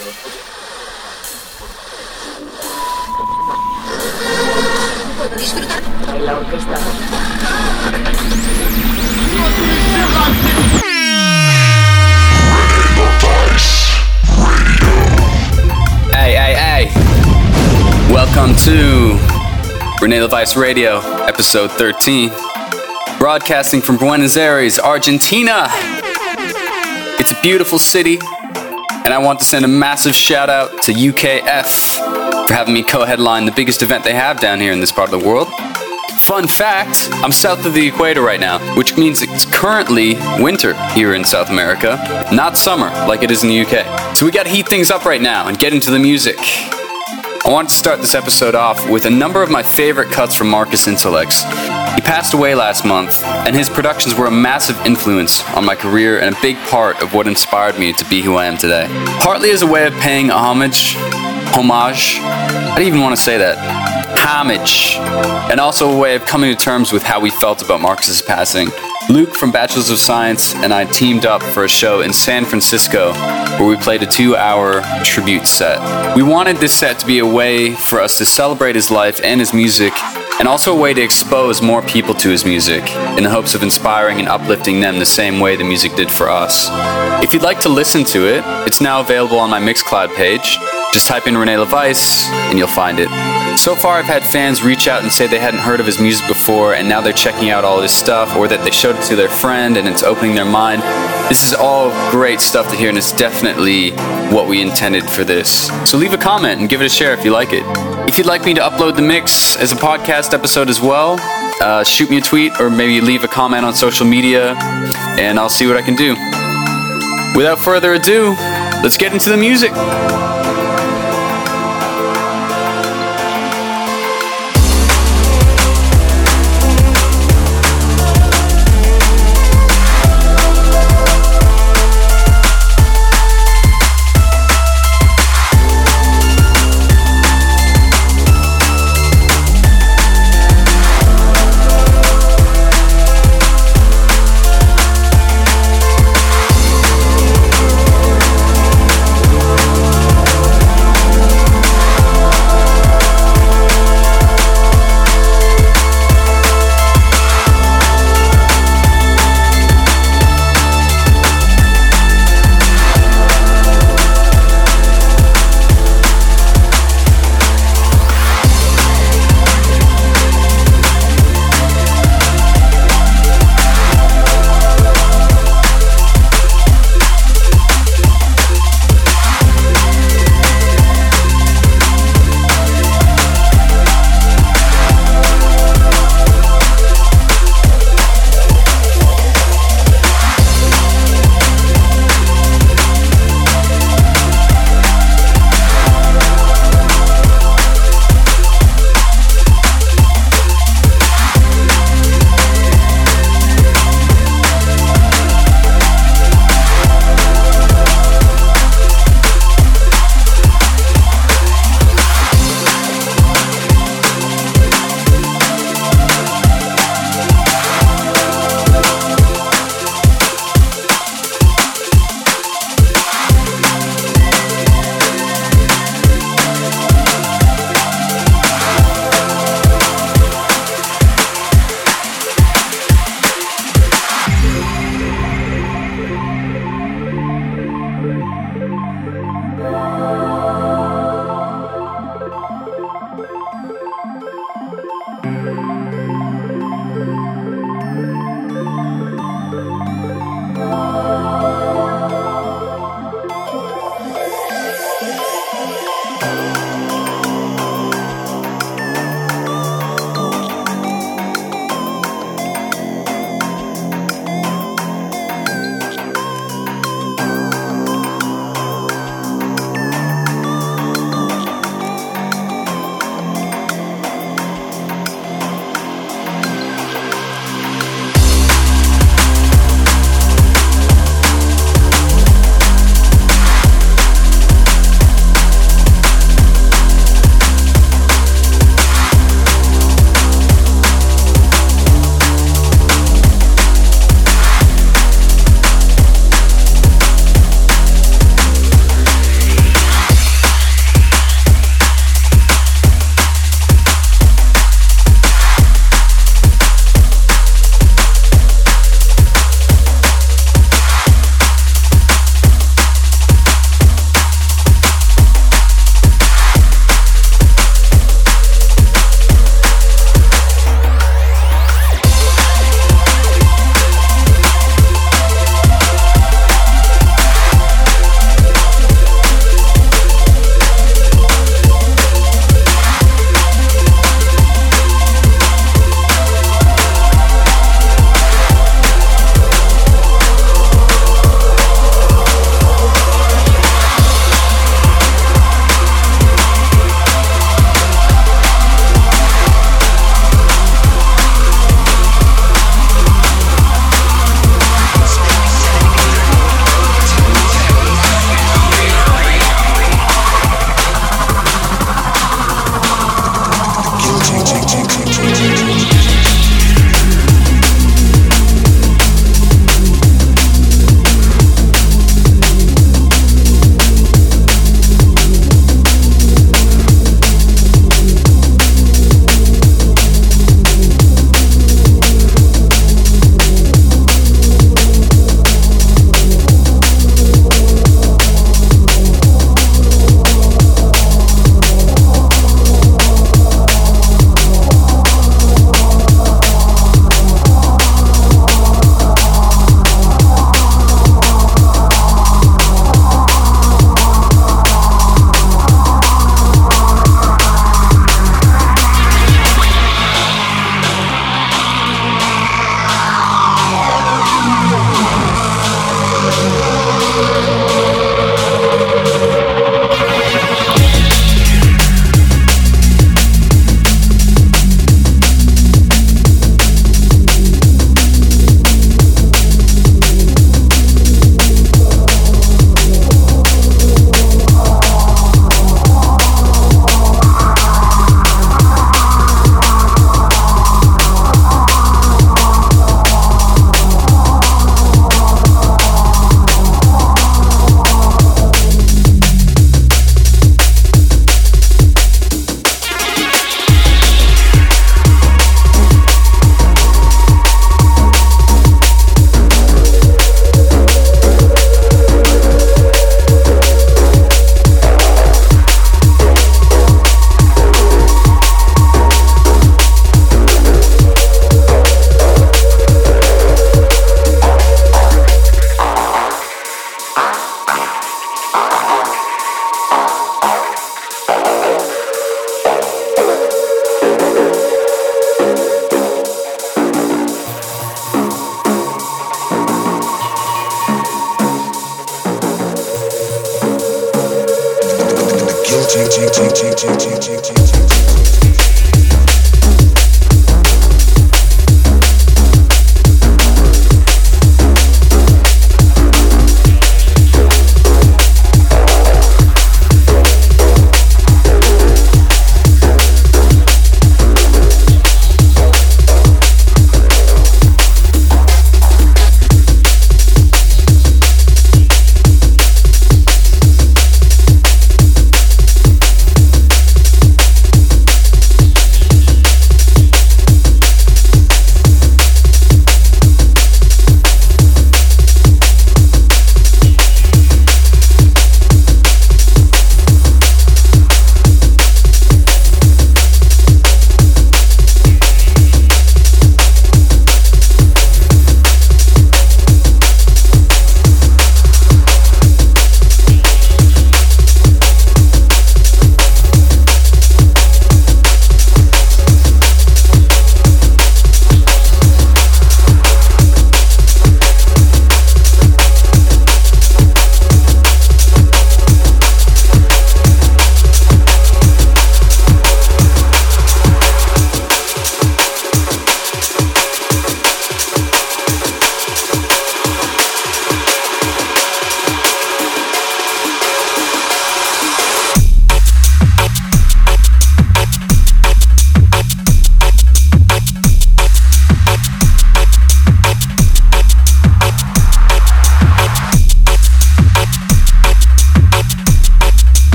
Hey, hey, hey. Welcome to Rene LaVice Radio, episode 13. Broadcasting from Buenos Aires, Argentina. It's a beautiful city, and I want to send a massive shout out to UKF for having me co headline the biggest event they have down here in this part of the world. Fun fact I'm south of the equator right now, which means it's currently winter here in South America, not summer like it is in the UK. So we gotta heat things up right now and get into the music. I wanted to start this episode off with a number of my favorite cuts from Marcus Intalex. He passed away last month, and his productions were a massive influence on my career and a big part of what inspired me to be who I am today. Partly as a way of paying homage, homage, I don't even want to say that, homage, and also a way of coming to terms with how we felt about Marcus's passing. Luke from Bachelors of Science and I teamed up for a show in San Francisco where we played a two hour tribute set. We wanted this set to be a way for us to celebrate his life and his music, and also a way to expose more people to his music in the hopes of inspiring and uplifting them the same way the music did for us. If you'd like to listen to it, it's now available on my Mixcloud page. Just type in Rene LaVice and you'll find it. So far, I've had fans reach out and say they hadn't heard of his music before, and now they're checking out all his stuff, or that they showed it to their friend and it's opening their mind. This is all great stuff to hear, and it's definitely what we intended for this. So leave a comment and give it a share if you like it. If you'd like me to upload the mix as a podcast episode as well, uh, shoot me a tweet or maybe leave a comment on social media, and I'll see what I can do. Without further ado, let's get into the music.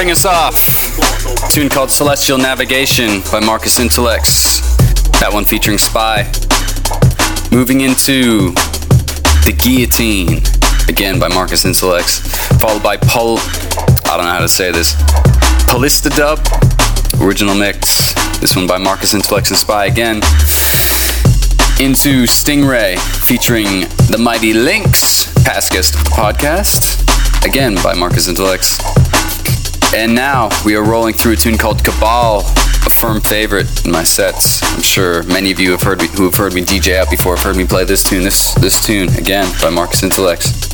Starting us off, tune called Celestial Navigation by Marcus Intalex. That one featuring Spy. Moving into The Guillotine, again by Marcus Intalex, followed by Pul. I don't know how to say this. Polista Dub, original mix. This one by Marcus Intalex and Spy again. Into Stingray, featuring the Mighty Lynx, past guest of the podcast, again by Marcus Intalex. And now we are rolling through a tune called Cabal, a firm favorite in my sets. I'm sure many of you have heard me, who have heard me DJ out before have heard me play this tune. This this tune again by Marcus Intalex.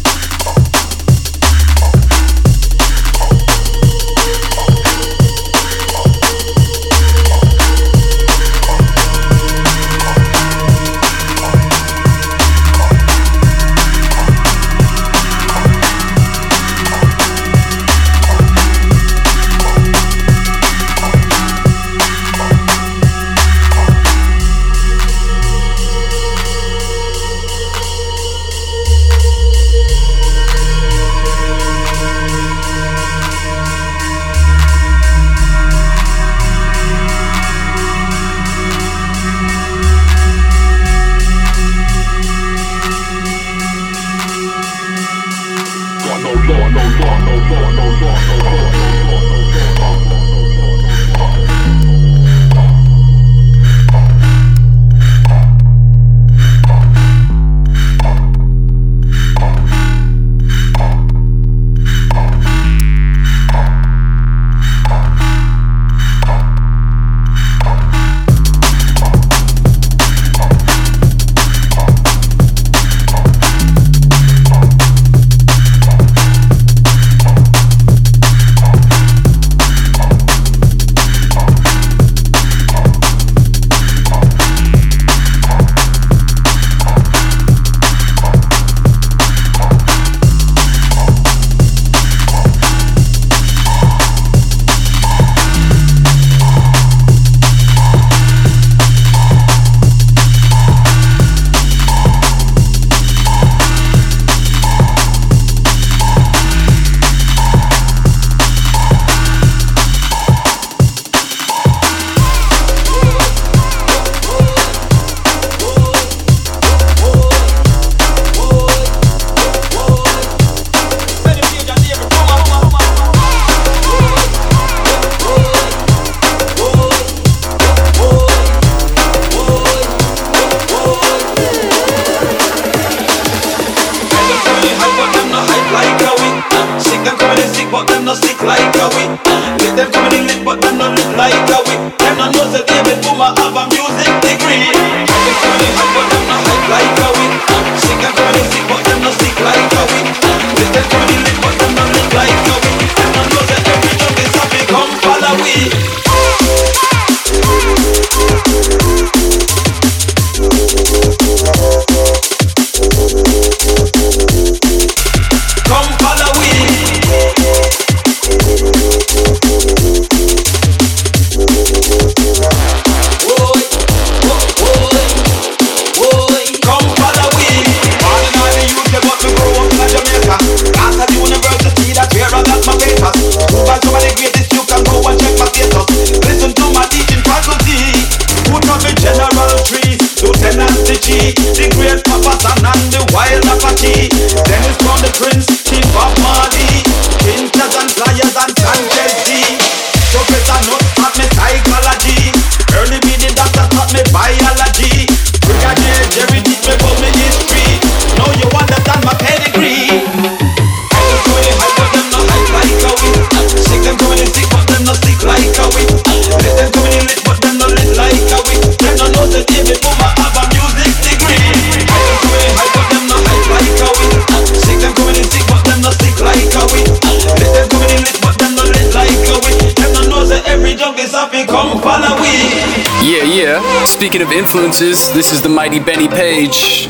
Speaking of influences, this is the mighty Benny Page.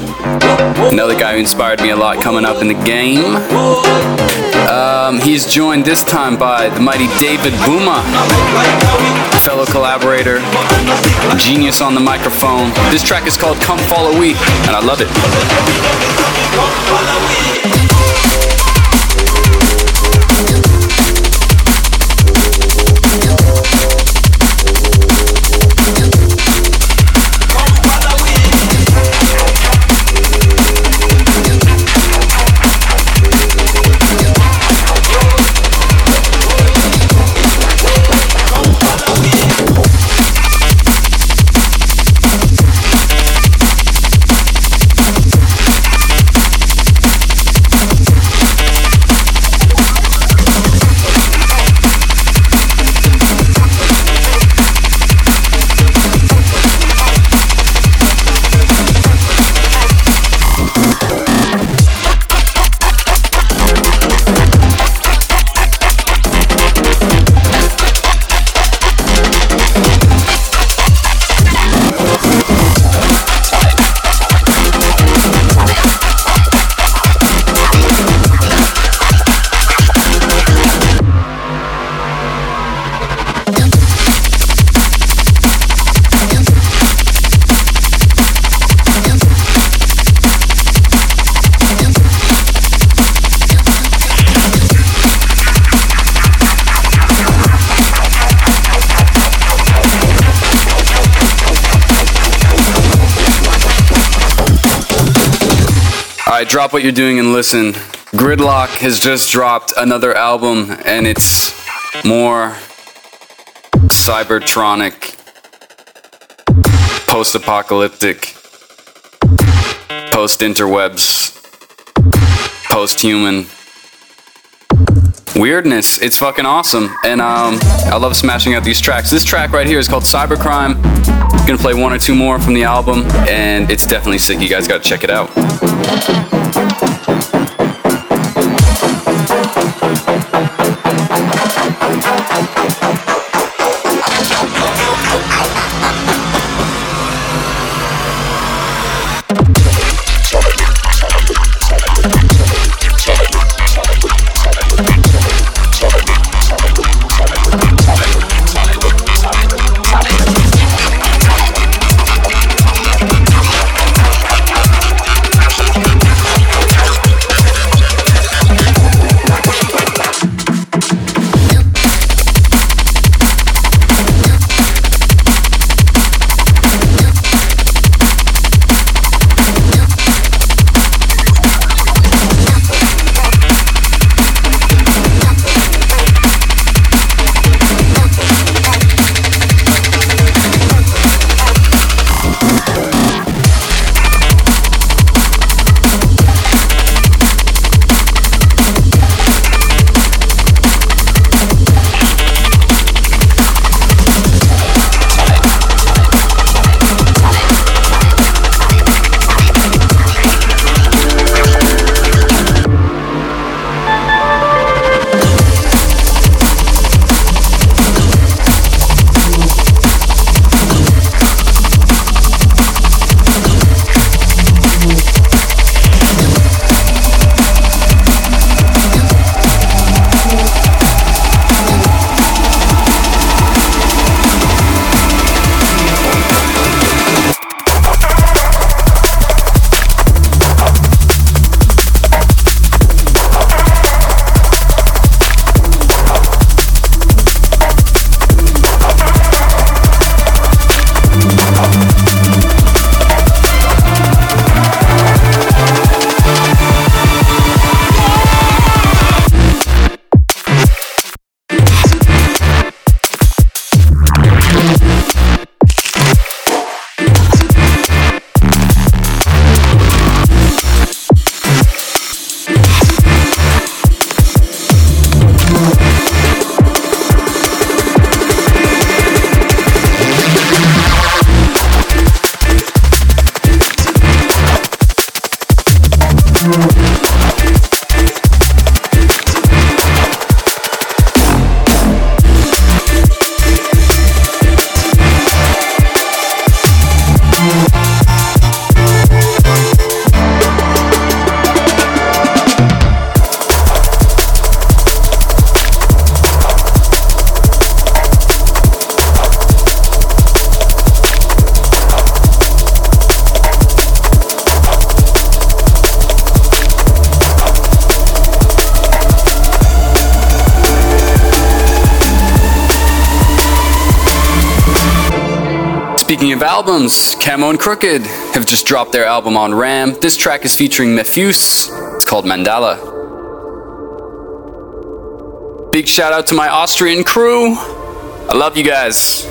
Another guy who inspired me a lot coming up in the game. Um, he's joined this time by the mighty David Boomah, fellow collaborator, genius on the microphone. This track is called Come Follow We, and I love it. Drop what you're doing and listen. Gridlok has just dropped another album, and it's more cybertronic, post apocalyptic, post interwebs, post human weirdness. It's fucking awesome, and um, I love smashing out these tracks. This track right here is called Cybercrime. Gonna play one or two more from the album, and it's definitely sick. You guys gotta check it out. Albums, Camo and Krooked, have just dropped their album on Ram. This track is featuring Mefjus. It's called Mandala. Big shout out to my Austrian crew. I love you guys.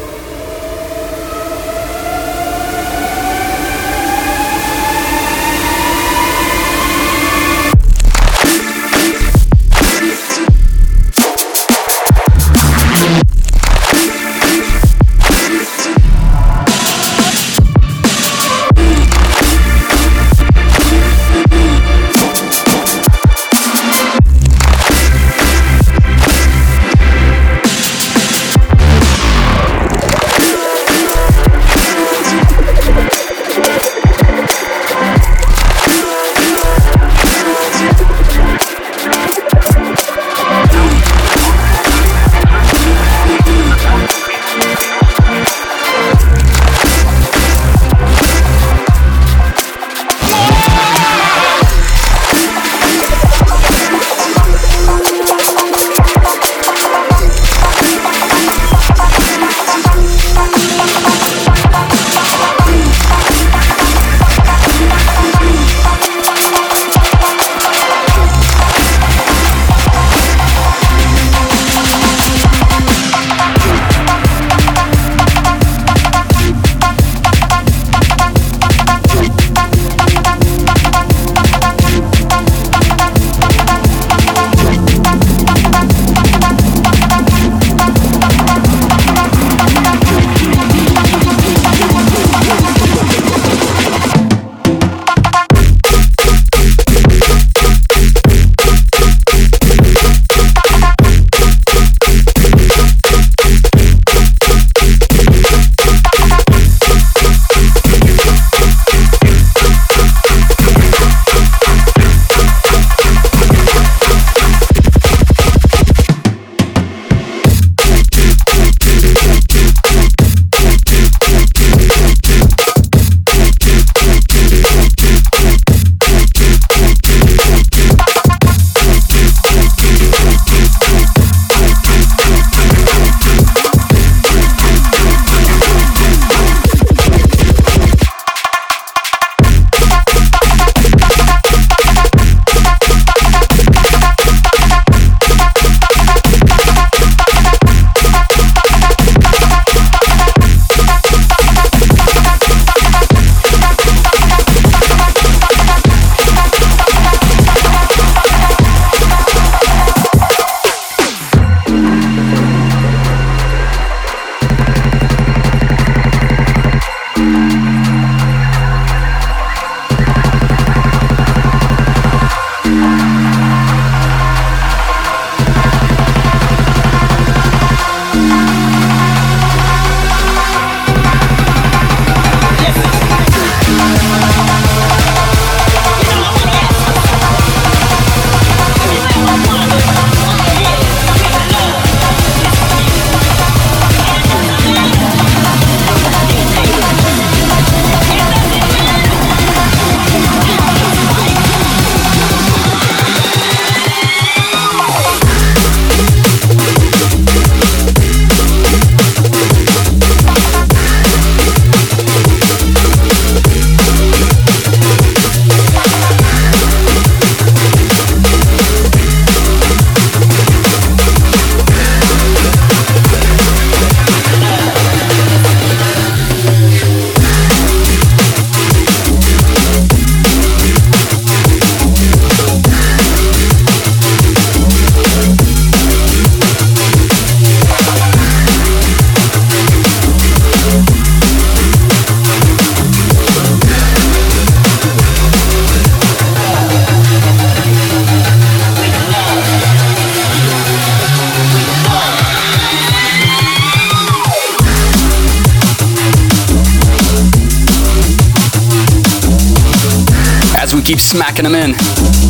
Keep smacking them in.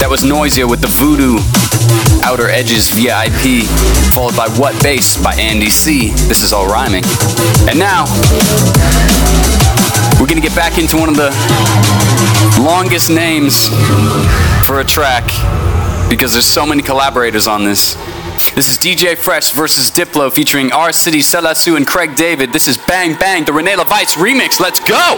That was Noisia with the Voodoo. Outer Edges VIP, followed by What Bass by Andy C. This is all rhyming. And now, we're gonna get back into one of the longest names for a track because there's so many collaborators on this. This is DJ Fresh versus Diplo featuring R City, Selah Sue, and Craig David. This is Bang Bang, the Rene LaVice remix. Let's go!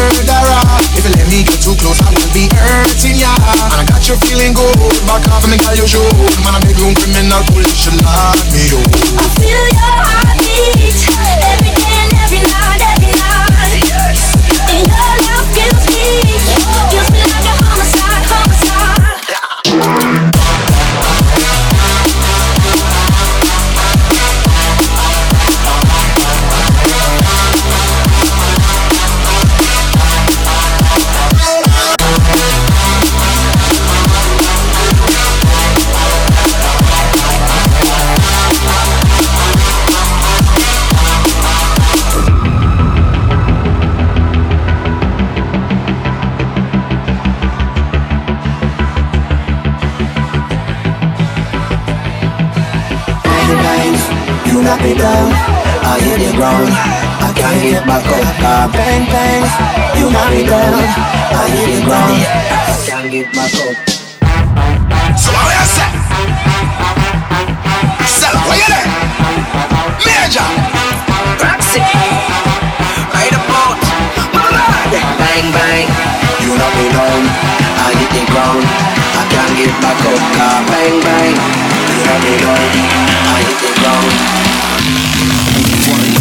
If you let me get too close, I will be hurting ya. And I got you feeling good. Back off and make all you show. Man, a criminal, police should lock me up. I feel your I hit the ground. I can't get back up. Car. Bang bang, you knock me down. I hit the ground. I can't get back up. So how you say? Sell where you there? Major, Roxy, right about. Bang bang, you knock me down. I hit the ground. I can't get back up. Car. Bang bang, you knock me down. I hit the ground. Okay,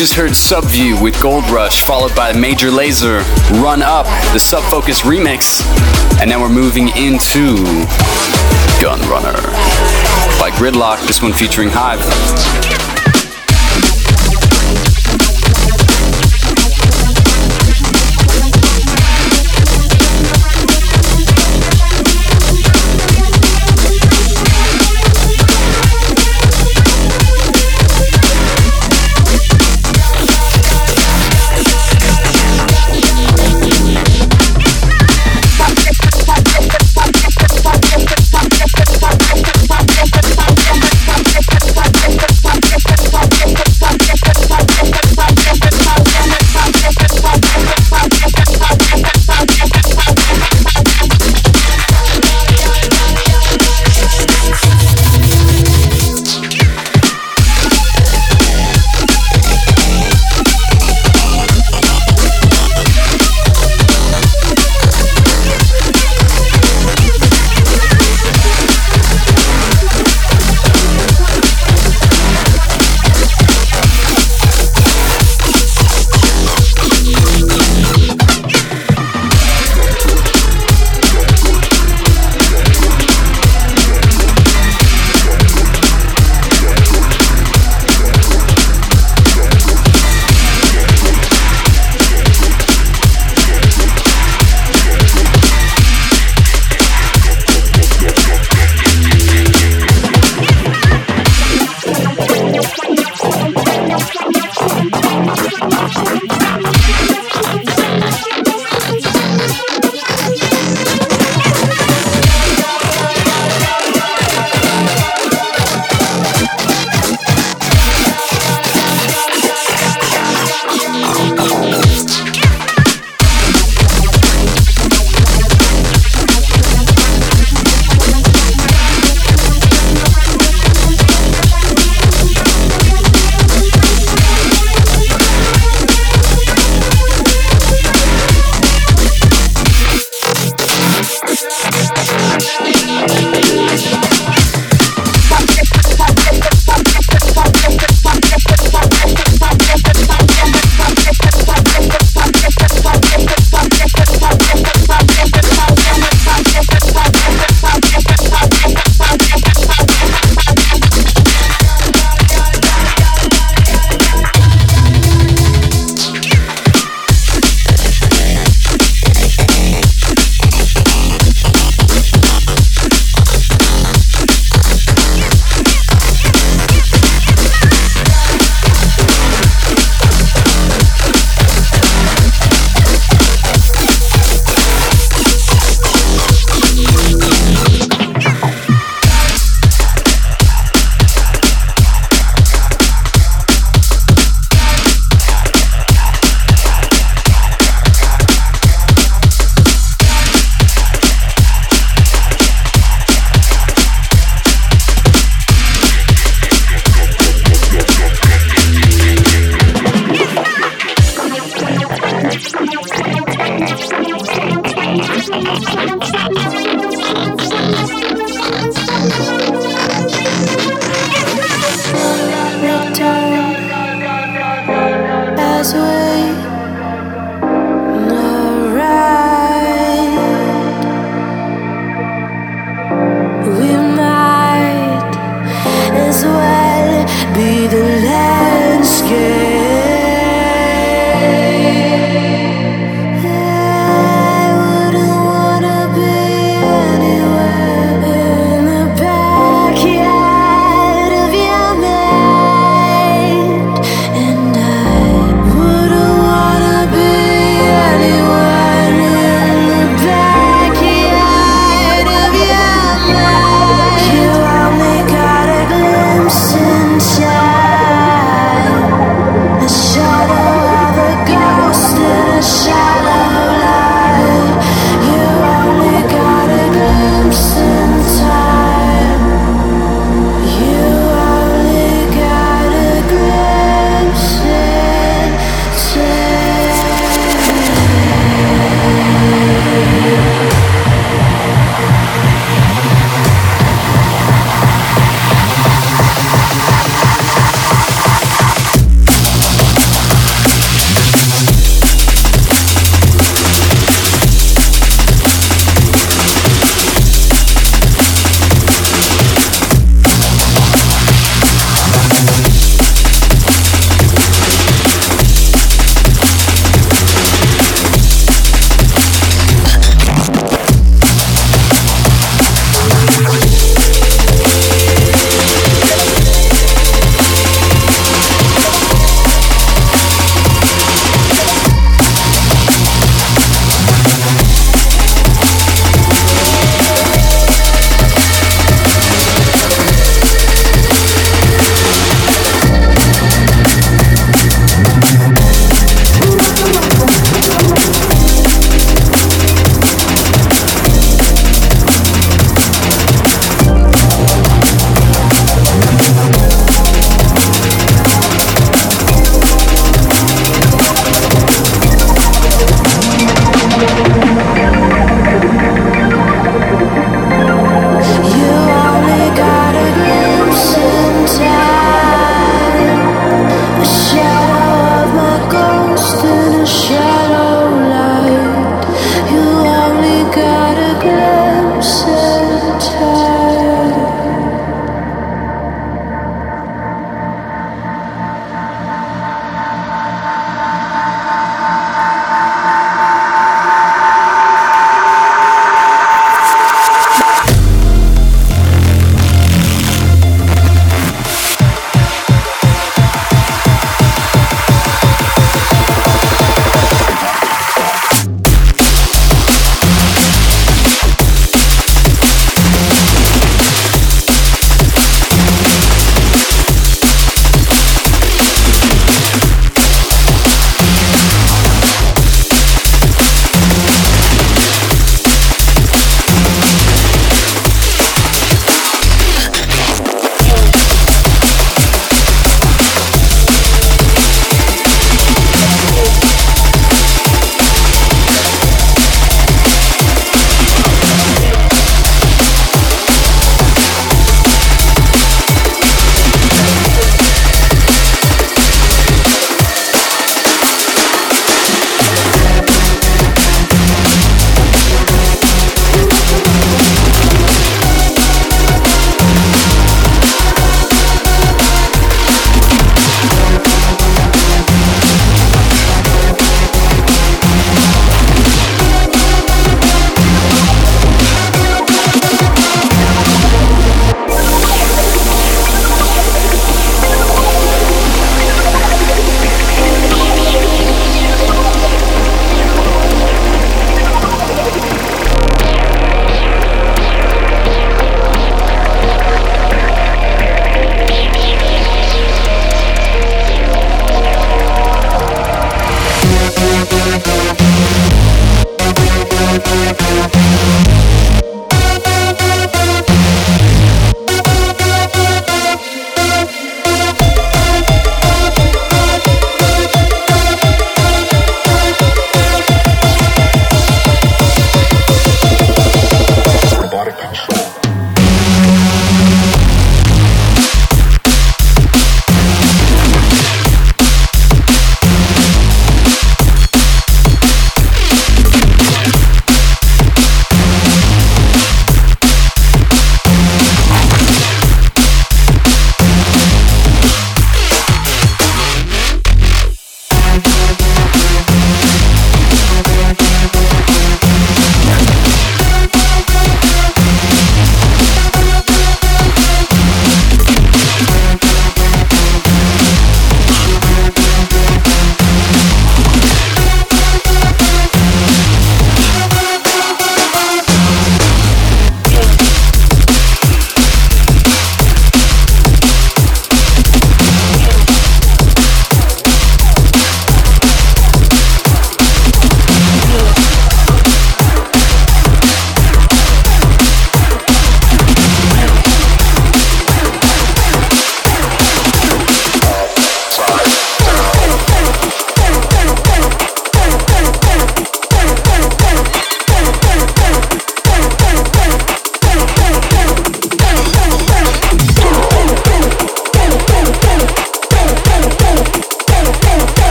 just heard Subview with Gold Rush, followed by Major Lazer, Run Up, the Sub Focus remix, and now we're moving into Gun Runner by Gridlok, this one featuring Hive.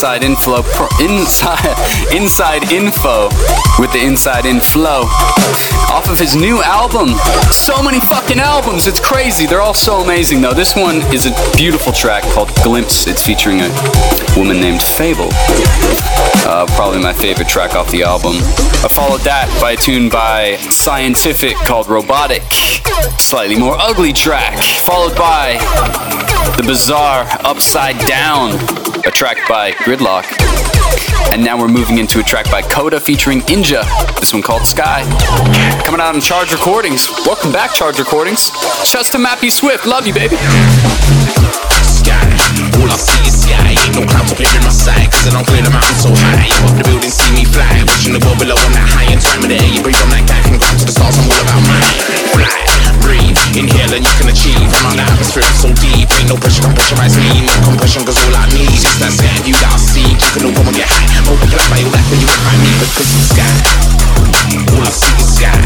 Inside Inflow, Inside Inside Info with the Inside Inflow off of his new album. So many fucking albums, it's crazy. They're all so amazing though. This one is a beautiful track called Glimpse. It's featuring a woman named Fable. Uh, probably my favorite track off the album. I followed that by a tune by Scientific called Robotic. Slightly more ugly track, followed by the bizarre Upside Down, a track by Gridlok. And now we're moving into a track by Coda featuring Inja, this one called Sky. Coming out on Charge Recordings. Welcome back, Charge Recordings. Shouts to Mappy Swift. Love you, baby. All I see is sky, ain't no clouds up in my sight Cause I don't clear the mountain so high Up the building, see me fly Watching the world below, I'm that high In time of the air, you breathe, I'm that guy From ground to the stars, I'm all about mine Fly, breathe, inhale and you can achieve. I'm on the atmosphere, so deep. Ain't no pressure, can pressurize me. No compression, cause all I need Is that view that I see You can open when get high. Multiply by all that, then you will find me Because it's sky. All I see is sky.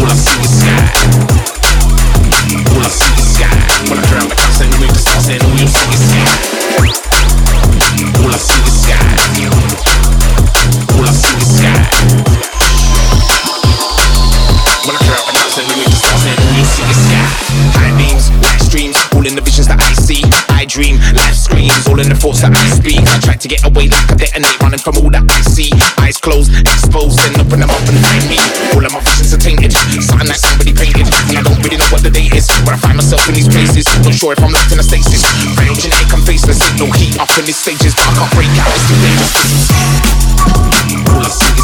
All I see is sky. All I see is sky. When I drown the clouds and you make the stars And all you see is sky. All I see is sky dream, life screams All in the thoughts that I speak. I try to get away like a detonate Running from all that I see. Eyes closed, exposed Then open them up and find me. All of my visions are tainted Something that somebody painted. And I don't really know what the date is but I find myself in these places. Not sure if I'm locked in a stasis. Cryogenic, I'm faceless Ain't no heat up in these stages But I can't break out, it's too dangerous All I see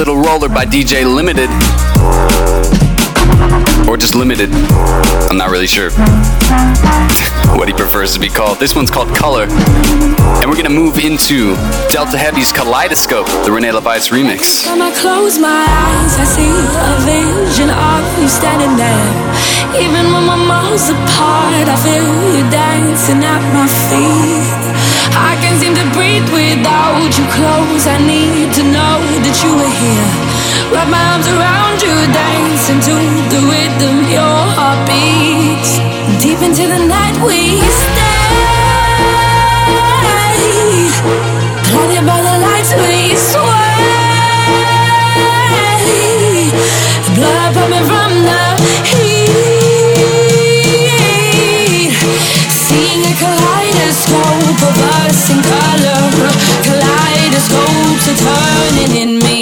little roller by DJ Limited. Or just Limited. I'm not really sure what he prefers to be called. This one's called Color. And we're gonna move into Delta Heavy's Kaleidoscope, the Rene LaVice remix. When I close my eyes, I see a vision of you standing there. Even when miles apart, I feel you dancing at my feet. Without you close. I need to know that you are here. Wrap my arms around you, dancing to the rhythm your heart beats. Deep into the night we stay. Blinded by the lights we sway. Blood pumping from the heat. Seeing a kaleidoscope of us in color. Kaleidoscopes are turning in me.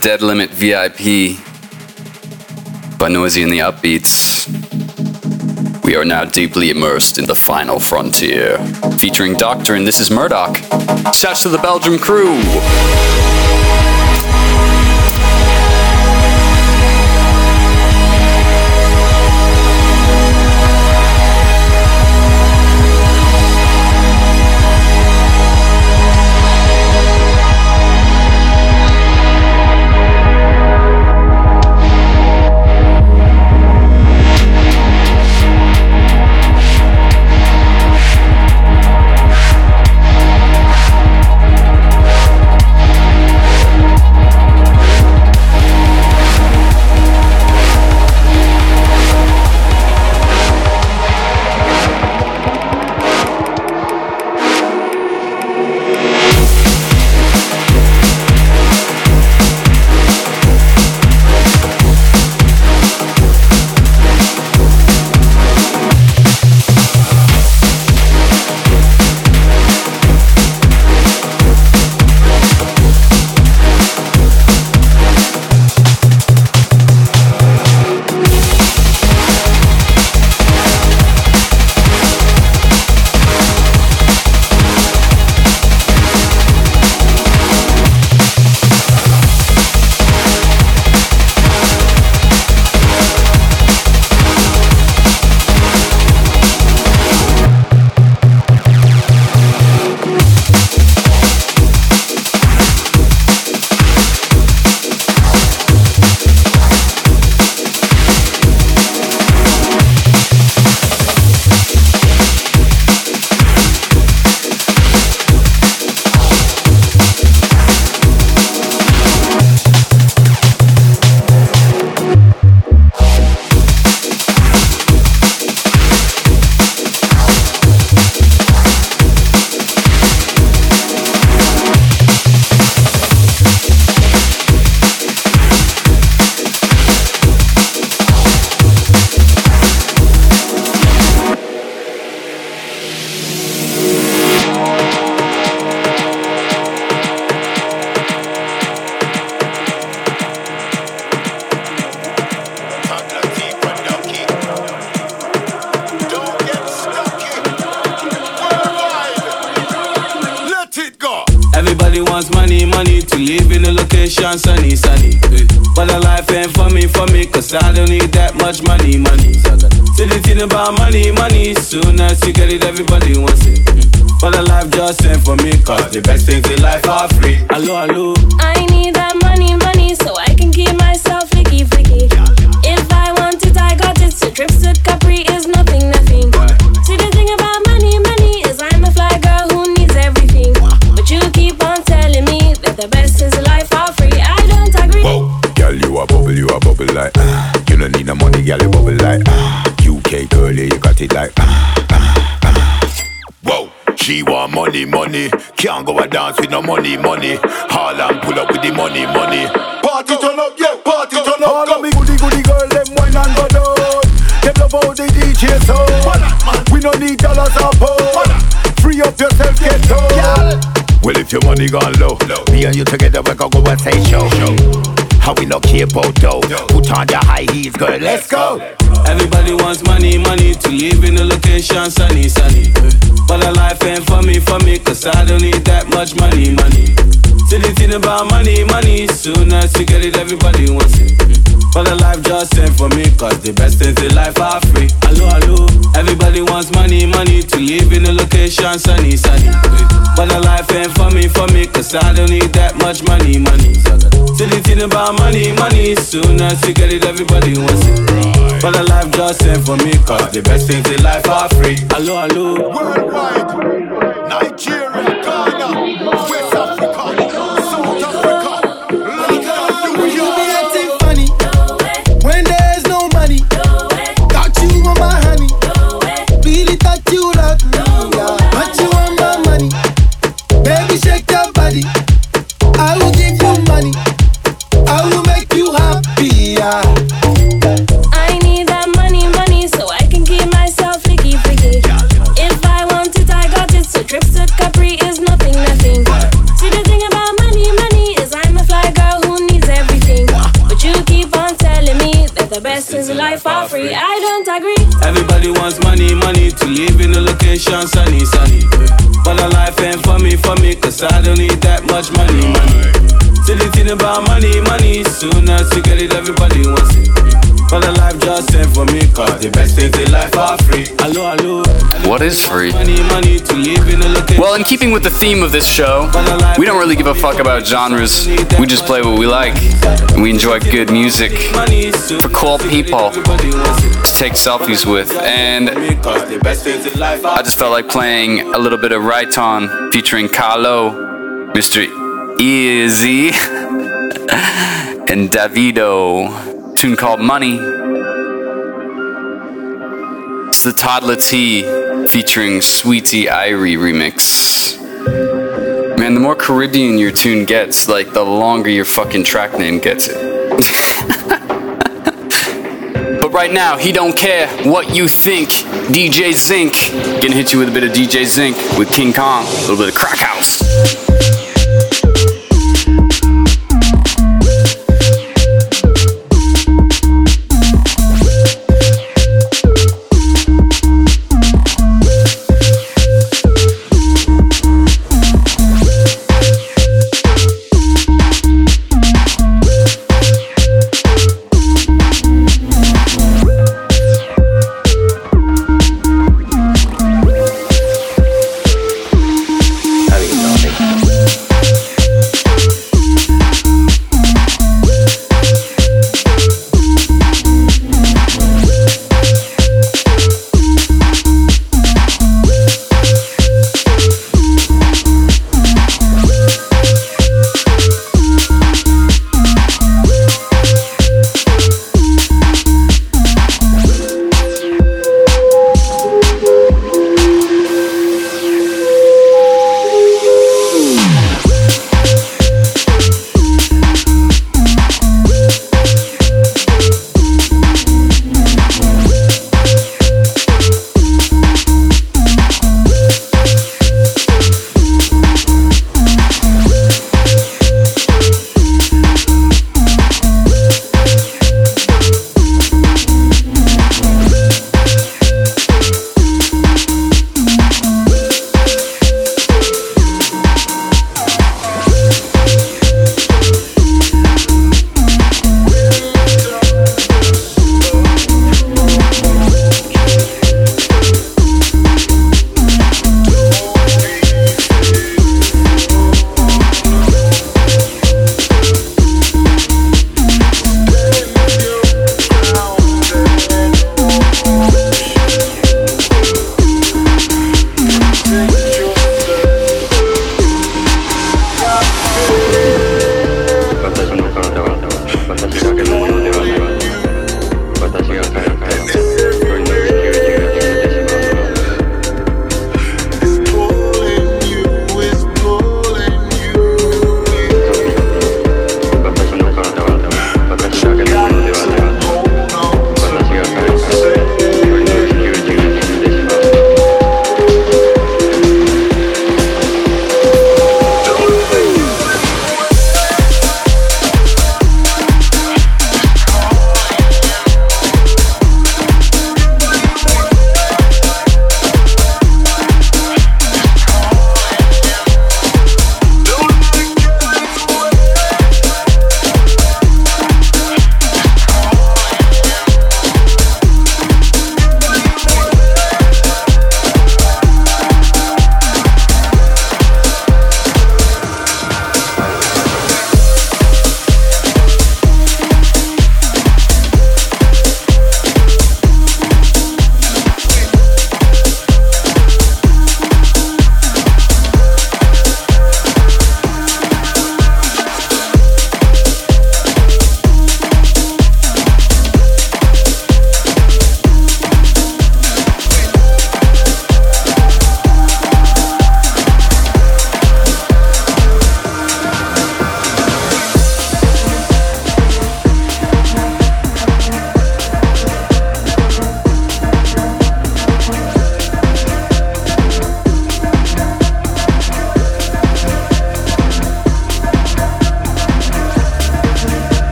Dead Limit VIP by Noisia and the Upbeats. We are now deeply immersed in the final frontier. Featuring Doctor and This is Murdoch. Shouts to the Belgium crew! that much money, money. See the thing about money, money. Soon as you get it, everybody wants it. But the life just ain't for me, cause the best things in life are free. Hello, hello. I need that money, money, so I can keep myself flicky, flicky. If I want it, I got it. So trips to Capri is nothing, nothing. See the thing about money, money is I'm a fly girl who needs everything. But you keep on telling me that the best is life are free. I don't agree. Whoa, girl, you a bubble, you a bubble like. Uh girl, you bubble like ah. UK curly, you got it like ah, ah, ah. Whoa. She want money, money. Can't go a dance with no money, money. Harlem pull up with the money, money. Party turn up, yeah, party turn up. All of me goody goody girl, them wine and go down. Them love how the DJ so We no need dollars or pounds. Free up yourself, get down. Well, if your money gone low, low, me and you together, we can go and say show. show. And we no care about dough. Put on the high heels, girl, let's go. Everybody wants money, money to live in a location sunny, sunny. But a life ain't for me, for me, cause I don't need that much money, money. Silly thing about money, money. Soon as you get it, everybody wants it. But the life just sent for me, cause the best things in life are free. Hello, hello. Everybody wants money, money to live in a location sunny, sunny. But the life ain't for me, for me, cause I don't need that much money, money. Till the thing about money, money. Soon as you get it, everybody wants it. But the life just sent for me, cause the best things in life are free. Hello, hello. Worldwide, Nigeria, Ghana, life for free. I don't agree. Everybody wants money, money to live in a location sunny, sunny. But a life ain't for me, for me, cause I don't need that much money, money. Till the thing about money, money. Soon as you get it, everybody wants it. But a life just ain't for me, cause the best things in life are free. Hello, hello. What is free? Money, money to live in a location. Well, in keeping with the theme of this show, we don't really give a fuck about genres. We just play what we like. And we enjoy good music for cool people to take selfies with. And I just felt like playing a little bit of Raiton featuring Kah-Lo, Mr. Eazi, and Davido. Tune called Money. It's the T featuring Sweetie Irie remix. Man, the more Caribbean your tune gets, like the longer your fucking track name gets it. but right now, he don't care what you think. DJ Zinc. Gonna hit you with a bit of DJ Zinc with King Kong. A little bit of Crack House.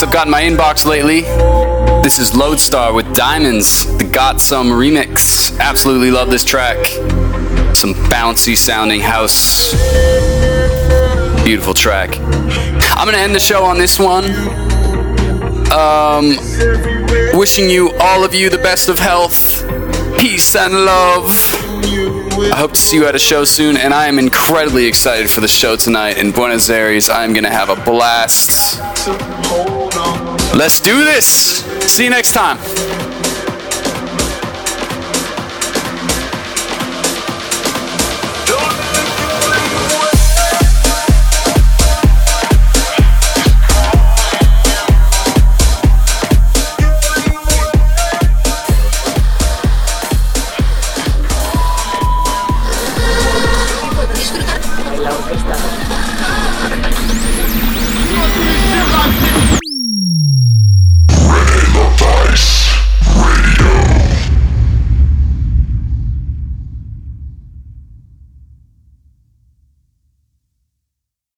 I've got in my inbox lately. This is Lodestar with Diamonds, the GotSome remix. Absolutely love this track. Some bouncy sounding house. Beautiful track. I'm gonna end the show on this one. Um, wishing you, all of you, the best of health, peace, and love. I hope to see you at a show soon, and I am incredibly excited for the show tonight in Buenos Aires. I'm gonna have a blast. Let's do this. See you next time.